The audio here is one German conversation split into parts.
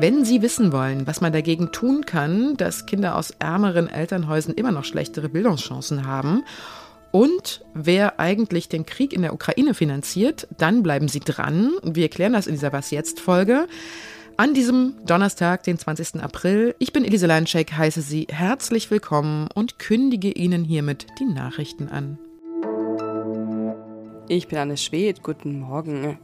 Wenn Sie wissen wollen, was man dagegen tun kann, dass Kinder aus ärmeren Elternhäusern immer noch schlechtere Bildungschancen haben und wer eigentlich den Krieg in der Ukraine finanziert, dann bleiben Sie dran. Wir erklären das in dieser Was jetzt Folge. An diesem Donnerstag, den 20. April. Ich bin Elise Landschek, heiße Sie herzlich willkommen und kündige Ihnen hiermit die Nachrichten an. Ich bin Anne Schwed, guten Morgen.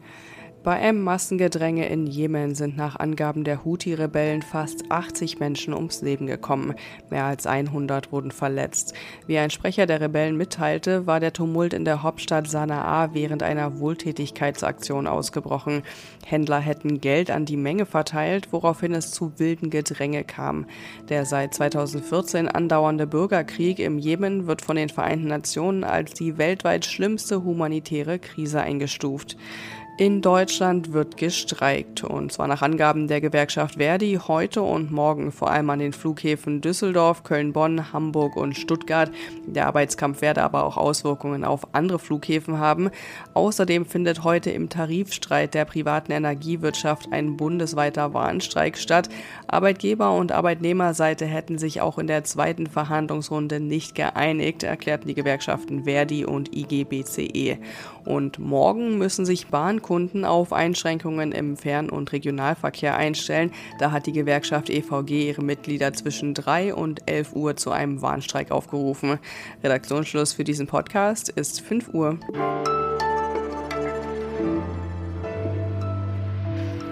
Bei einem Massengedränge in Jemen sind nach Angaben der Houthi-Rebellen fast 80 Menschen ums Leben gekommen. Mehr als 100 wurden verletzt. Wie ein Sprecher der Rebellen mitteilte, war der Tumult in der Hauptstadt Sanaa während einer Wohltätigkeitsaktion ausgebrochen. Händler hätten Geld an die Menge verteilt, woraufhin es zu wilden Gedränge kam. Der seit 2014 andauernde Bürgerkrieg im Jemen wird von den Vereinten Nationen als die weltweit schlimmste humanitäre Krise eingestuft. In Deutschland wird gestreikt und zwar nach Angaben der Gewerkschaft Verdi heute und morgen vor allem an den Flughäfen Düsseldorf, Köln-Bonn, Hamburg und Stuttgart. Der Arbeitskampf werde aber auch Auswirkungen auf andere Flughäfen haben. Außerdem findet heute im Tarifstreit der privaten Energiewirtschaft ein bundesweiter Warnstreik statt. Arbeitgeber und Arbeitnehmerseite hätten sich auch in der zweiten Verhandlungsrunde nicht geeinigt, erklärten die Gewerkschaften Verdi und IGBCE. Und morgen müssen sich Bahnkunden auf Einschränkungen im Fern- und Regionalverkehr einstellen. Da hat die Gewerkschaft EVG ihre Mitglieder zwischen 3 und 11 Uhr zu einem Warnstreik aufgerufen. Redaktionsschluss für diesen Podcast ist 5 Uhr.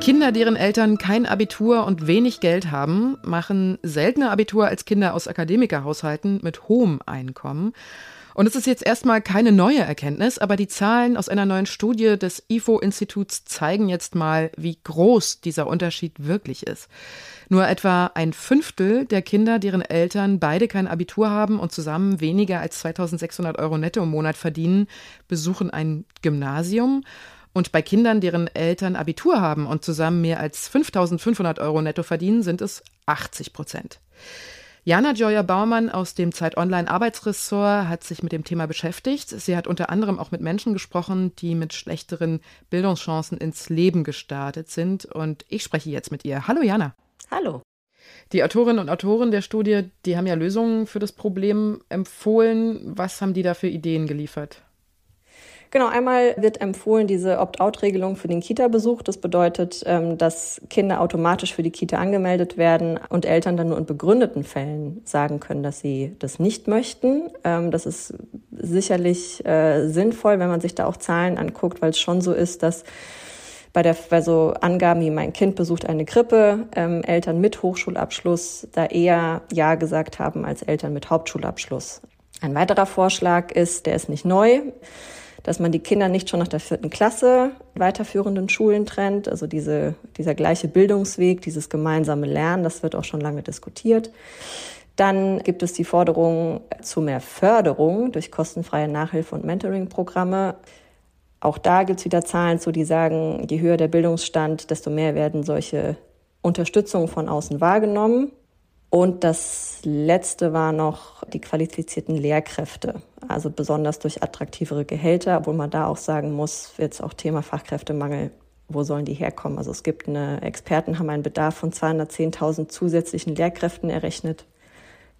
Kinder, deren Eltern kein Abitur und wenig Geld haben, machen seltener Abitur als Kinder aus Akademikerhaushalten mit hohem Einkommen. Und es ist jetzt erstmal keine neue Erkenntnis, aber die Zahlen aus einer neuen Studie des IFO-Instituts zeigen jetzt mal, wie groß dieser Unterschied wirklich ist. Nur etwa ein Fünftel der Kinder, deren Eltern beide kein Abitur haben und zusammen weniger als 2600 Euro netto im Monat verdienen, besuchen ein Gymnasium. Und bei Kindern, deren Eltern Abitur haben und zusammen mehr als 5500 Euro netto verdienen, sind es 80 Prozent. Jana Joya Baumann aus dem Zeit Online Arbeitsressort hat sich mit dem Thema beschäftigt. Sie hat unter anderem auch mit Menschen gesprochen, die mit schlechteren Bildungschancen ins Leben gestartet sind. Und ich spreche jetzt mit ihr. Hallo Jana. Hallo. Die Autorinnen und Autoren der Studie, die haben ja Lösungen für das Problem empfohlen. Was haben die da für Ideen geliefert? Genau, einmal wird empfohlen diese Opt-out-Regelung für den Kita-Besuch. Das bedeutet, ähm, dass Kinder automatisch für die Kita angemeldet werden und Eltern dann nur in begründeten Fällen sagen können, dass sie das nicht möchten. Ähm, das ist sicherlich äh, sinnvoll, wenn man sich da auch Zahlen anguckt, weil es schon so ist, dass bei, der, bei so Angaben wie mein Kind besucht eine Krippe, ähm, Eltern mit Hochschulabschluss da eher Ja gesagt haben als Eltern mit Hauptschulabschluss. Ein weiterer Vorschlag ist, der ist nicht neu, dass man die Kinder nicht schon nach der vierten Klasse weiterführenden Schulen trennt. Also diese, dieser gleiche Bildungsweg, dieses gemeinsame Lernen, das wird auch schon lange diskutiert. Dann gibt es die Forderung zu mehr Förderung durch kostenfreie Nachhilfe und Mentoring-Programme. Auch da gibt es wieder Zahlen zu, die sagen, je höher der Bildungsstand, desto mehr werden solche Unterstützungen von außen wahrgenommen. Und das letzte war noch die qualifizierten Lehrkräfte, also besonders durch attraktivere Gehälter, obwohl man da auch sagen muss, jetzt auch Thema Fachkräftemangel, wo sollen die herkommen? Also es gibt eine, Experten haben einen Bedarf von 210.000 zusätzlichen Lehrkräften errechnet.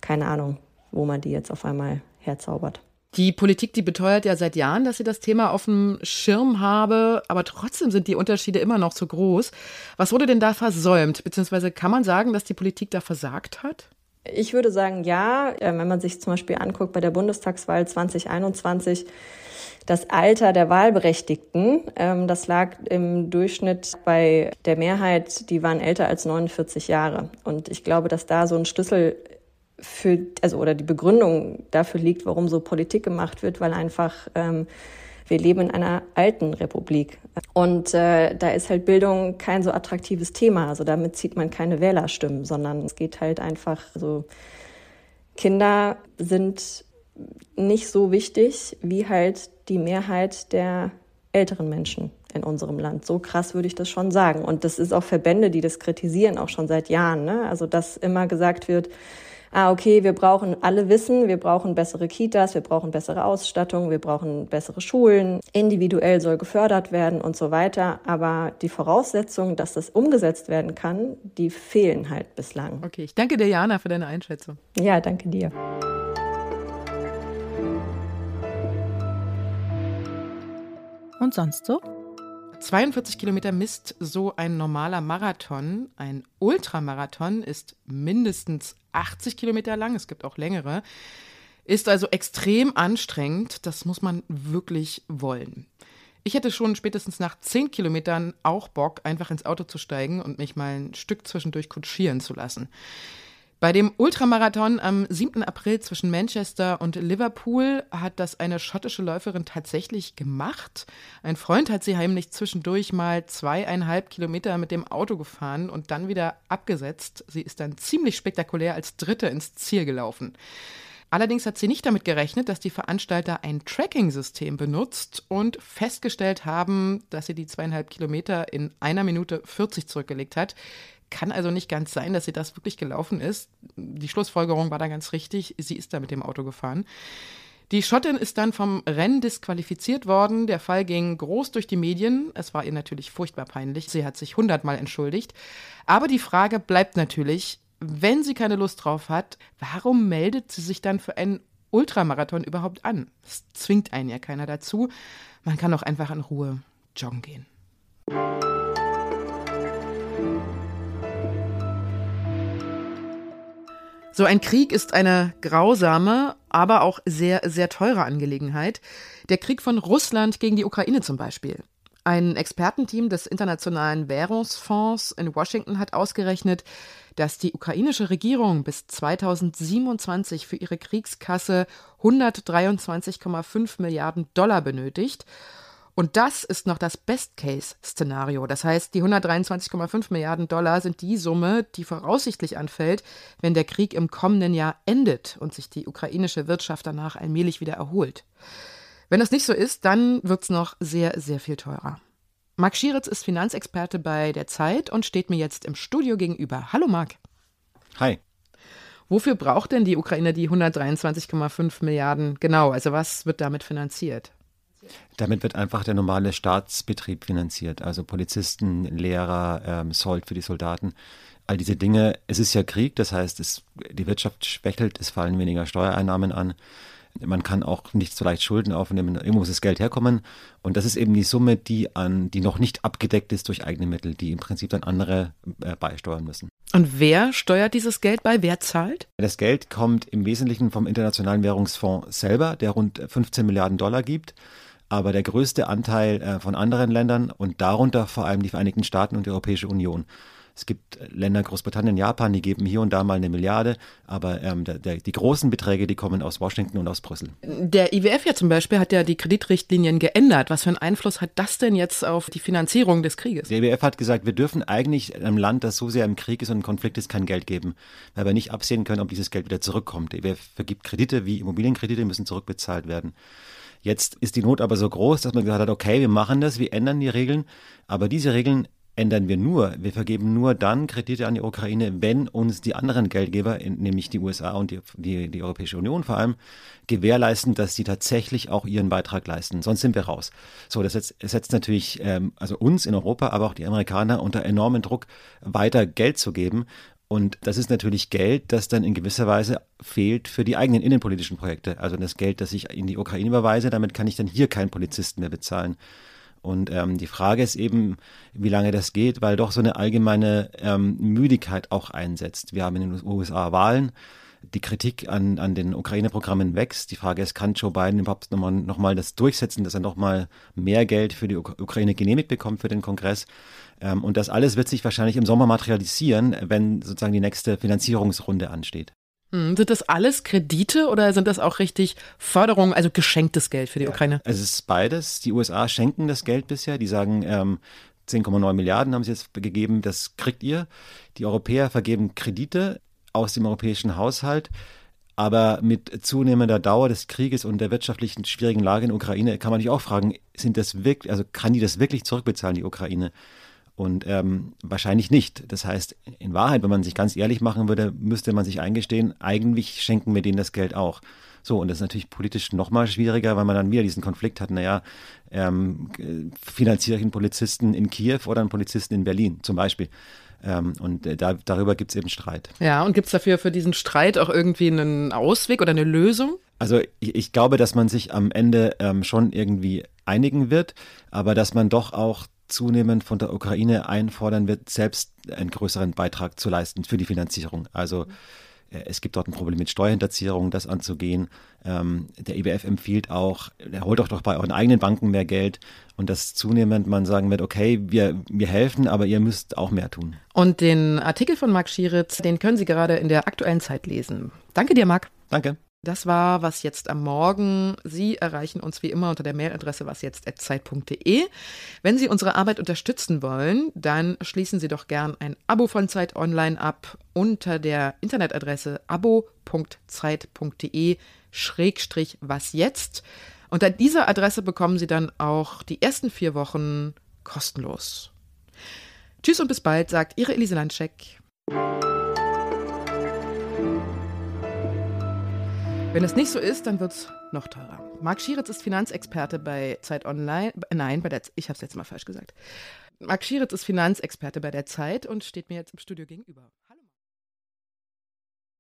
Keine Ahnung, wo man die jetzt auf einmal herzaubert. Die Politik, die beteuert ja seit Jahren, dass sie das Thema auf dem Schirm habe, aber trotzdem sind die Unterschiede immer noch so groß. Was wurde denn da versäumt? Beziehungsweise kann man sagen, dass die Politik da versagt hat? Ich würde sagen, ja. Äh, wenn man sich zum Beispiel anguckt bei der Bundestagswahl 2021, das Alter der Wahlberechtigten, ähm, das lag im Durchschnitt bei der Mehrheit, die waren älter als 49 Jahre. Und ich glaube, dass da so ein Schlüssel für, also oder die Begründung dafür liegt, warum so Politik gemacht wird, weil einfach ähm, wir leben in einer alten Republik. Und äh, da ist halt Bildung kein so attraktives Thema. Also damit zieht man keine Wählerstimmen, sondern es geht halt einfach so, Kinder sind nicht so wichtig wie halt die Mehrheit der älteren Menschen in unserem Land. So krass würde ich das schon sagen. Und das ist auch Verbände, die das kritisieren, auch schon seit Jahren. Ne? Also dass immer gesagt wird, ah, okay, wir brauchen alle Wissen, wir brauchen bessere Kitas, wir brauchen bessere Ausstattung, wir brauchen bessere Schulen, individuell soll gefördert werden und so weiter. Aber die Voraussetzungen, dass das umgesetzt werden kann, die fehlen halt bislang. Okay, ich danke dir, Jana, für deine Einschätzung. Ja, danke dir. Und sonst so? 42 Kilometer misst so ein normaler Marathon. Ein Ultramarathon ist mindestens 80 Kilometer lang, es gibt auch längere. Ist also extrem anstrengend, das muss man wirklich wollen. Ich hätte schon spätestens nach 10 Kilometern auch Bock, einfach ins Auto zu steigen und mich mal ein Stück zwischendurch kutschieren zu lassen. Bei dem Ultramarathon am 7. April zwischen Manchester und Liverpool hat das eine schottische Läuferin tatsächlich gemacht. Ein Freund hat sie heimlich zwischendurch mal zweieinhalb Kilometer mit dem Auto gefahren und dann wieder abgesetzt. Sie ist dann ziemlich spektakulär als Dritte ins Ziel gelaufen. Allerdings hat sie nicht damit gerechnet, dass die Veranstalter ein Tracking-System benutzt und festgestellt haben, dass sie die zweieinhalb Kilometer in einer Minute 40 zurückgelegt hat. Kann also nicht ganz sein, dass sie das wirklich gelaufen ist. Die Schlussfolgerung war da ganz richtig. Sie ist da mit dem Auto gefahren. Die Schottin ist dann vom Rennen disqualifiziert worden. Der Fall ging groß durch die Medien. Es war ihr natürlich furchtbar peinlich. Sie hat sich hundertmal entschuldigt. Aber die Frage bleibt natürlich, wenn sie keine Lust drauf hat, warum meldet sie sich dann für einen Ultramarathon überhaupt an? Es zwingt einen ja keiner dazu. Man kann auch einfach in Ruhe joggen gehen. So ein Krieg ist eine grausame, aber auch sehr, sehr teure Angelegenheit. Der Krieg von Russland gegen die Ukraine zum Beispiel. Ein Expertenteam des Internationalen Währungsfonds in Washington hat ausgerechnet, dass die ukrainische Regierung bis 2027 für ihre Kriegskasse 123,5 Milliarden Dollar benötigt und das ist noch das Best-Case-Szenario. Das heißt, die 123,5 Milliarden Dollar sind die Summe, die voraussichtlich anfällt, wenn der Krieg im kommenden Jahr endet und sich die ukrainische Wirtschaft danach allmählich wieder erholt. Wenn das nicht so ist, dann wird es noch sehr, sehr viel teurer. Marc Schieritz ist Finanzexperte bei der Zeit und steht mir jetzt im Studio gegenüber. Hallo Marc. Hi. Wofür braucht denn die Ukraine die 123,5 Milliarden genau? Also was wird damit finanziert? Damit wird einfach der normale Staatsbetrieb finanziert, also Polizisten, Lehrer, ähm, Sold für die Soldaten. All diese Dinge. Es ist ja Krieg, das heißt, es, die Wirtschaft schwächelt, es fallen weniger Steuereinnahmen an. Man kann auch nicht so leicht Schulden aufnehmen. Irgendwo muss das Geld herkommen. Und das ist eben die Summe, die an, die noch nicht abgedeckt ist durch eigene Mittel, die im Prinzip dann andere äh, beisteuern müssen. Und wer steuert dieses Geld bei? Wer zahlt? Das Geld kommt im Wesentlichen vom Internationalen Währungsfonds selber, der rund 15 Milliarden Dollar gibt aber der größte Anteil äh, von anderen Ländern und darunter vor allem die Vereinigten Staaten und die Europäische Union. Es gibt Länder, Großbritannien, Japan, die geben hier und da mal eine Milliarde, aber ähm, der, der, die großen Beträge, die kommen aus Washington und aus Brüssel. Der IWF ja zum Beispiel hat ja die Kreditrichtlinien geändert. Was für einen Einfluss hat das denn jetzt auf die Finanzierung des Krieges? Der IWF hat gesagt, wir dürfen eigentlich einem Land, das so sehr im Krieg ist und im Konflikt ist, kein Geld geben, weil wir nicht absehen können, ob dieses Geld wieder zurückkommt. Der IWF vergibt Kredite wie Immobilienkredite, müssen zurückbezahlt werden. Jetzt ist die Not aber so groß, dass man gesagt hat, okay, wir machen das, wir ändern die Regeln, aber diese Regeln ändern wir nur. Wir vergeben nur dann Kredite an die Ukraine, wenn uns die anderen Geldgeber, nämlich die USA und die, die, die Europäische Union vor allem, gewährleisten, dass sie tatsächlich auch ihren Beitrag leisten. Sonst sind wir raus. So, das setzt, setzt natürlich ähm, also uns in Europa, aber auch die Amerikaner unter enormen Druck, weiter Geld zu geben. Und das ist natürlich Geld, das dann in gewisser Weise fehlt für die eigenen innenpolitischen Projekte. Also das Geld, das ich in die Ukraine überweise, damit kann ich dann hier keinen Polizisten mehr bezahlen. Und ähm, die Frage ist eben, wie lange das geht, weil doch so eine allgemeine ähm, Müdigkeit auch einsetzt. Wir haben in den USA Wahlen die Kritik an, an den Ukraine-Programmen wächst. Die Frage ist, kann Joe Biden überhaupt nochmal noch mal das durchsetzen, dass er nochmal mehr Geld für die Ukraine genehmigt bekommt für den Kongress? Ähm, und das alles wird sich wahrscheinlich im Sommer materialisieren, wenn sozusagen die nächste Finanzierungsrunde ansteht. Hm, sind das alles Kredite oder sind das auch richtig Förderungen, also geschenktes Geld für die Ukraine? Es ist beides. Die USA schenken das Geld bisher. Die sagen, ähm, 10,9 Milliarden haben sie jetzt gegeben, das kriegt ihr. Die Europäer vergeben Kredite aus dem europäischen Haushalt. Aber mit zunehmender Dauer des Krieges und der wirtschaftlichen schwierigen Lage in der Ukraine kann man sich auch fragen, sind das wirklich, also kann die das wirklich zurückbezahlen, die Ukraine? Und ähm, wahrscheinlich nicht. Das heißt, in Wahrheit, wenn man sich ganz ehrlich machen würde, müsste man sich eingestehen, eigentlich schenken wir denen das Geld auch. So, und das ist natürlich politisch noch mal schwieriger, weil man dann wieder diesen Konflikt hat, naja, ähm, finanziere ich einen Polizisten in Kiew oder einen Polizisten in Berlin zum Beispiel. Ähm, und äh, da, darüber gibt es eben Streit. Ja, und gibt es dafür für diesen Streit auch irgendwie einen Ausweg oder eine Lösung? Also ich, ich glaube, dass man sich am Ende ähm, schon irgendwie einigen wird, aber dass man doch auch zunehmend von der Ukraine einfordern wird, selbst einen größeren Beitrag zu leisten für die Finanzierung. Also äh, es gibt dort ein Problem mit Steuerhinterziehung, das anzugehen. Ähm, der IWF empfiehlt auch, holt doch doch bei euren eigenen Banken mehr Geld und dass zunehmend man sagen wird, okay, wir, wir helfen, aber ihr müsst auch mehr tun. Und den Artikel von Marc Schieritz, den können Sie gerade in der aktuellen Zeit lesen. Danke dir, Marc. Danke. Das war was jetzt am Morgen. Sie erreichen uns wie immer unter der Mailadresse wasjetzt@zeit.de. Wenn Sie unsere Arbeit unterstützen wollen, dann schließen Sie doch gern ein Abo von Zeit Online ab unter der Internetadresse abo.zeit.de Schrägstrich was jetzt. Unter dieser Adresse bekommen Sie dann auch die ersten vier Wochen kostenlos. Tschüss und bis bald, sagt Ihre Elise Landscheck. Wenn es nicht so ist, dann wird es noch teurer. Marc Schieritz ist Finanzexperte bei Zeit Online. Nein, bei der, ich habe es jetzt mal falsch gesagt. Marc Schieritz ist Finanzexperte bei der Zeit und steht mir jetzt im Studio gegenüber.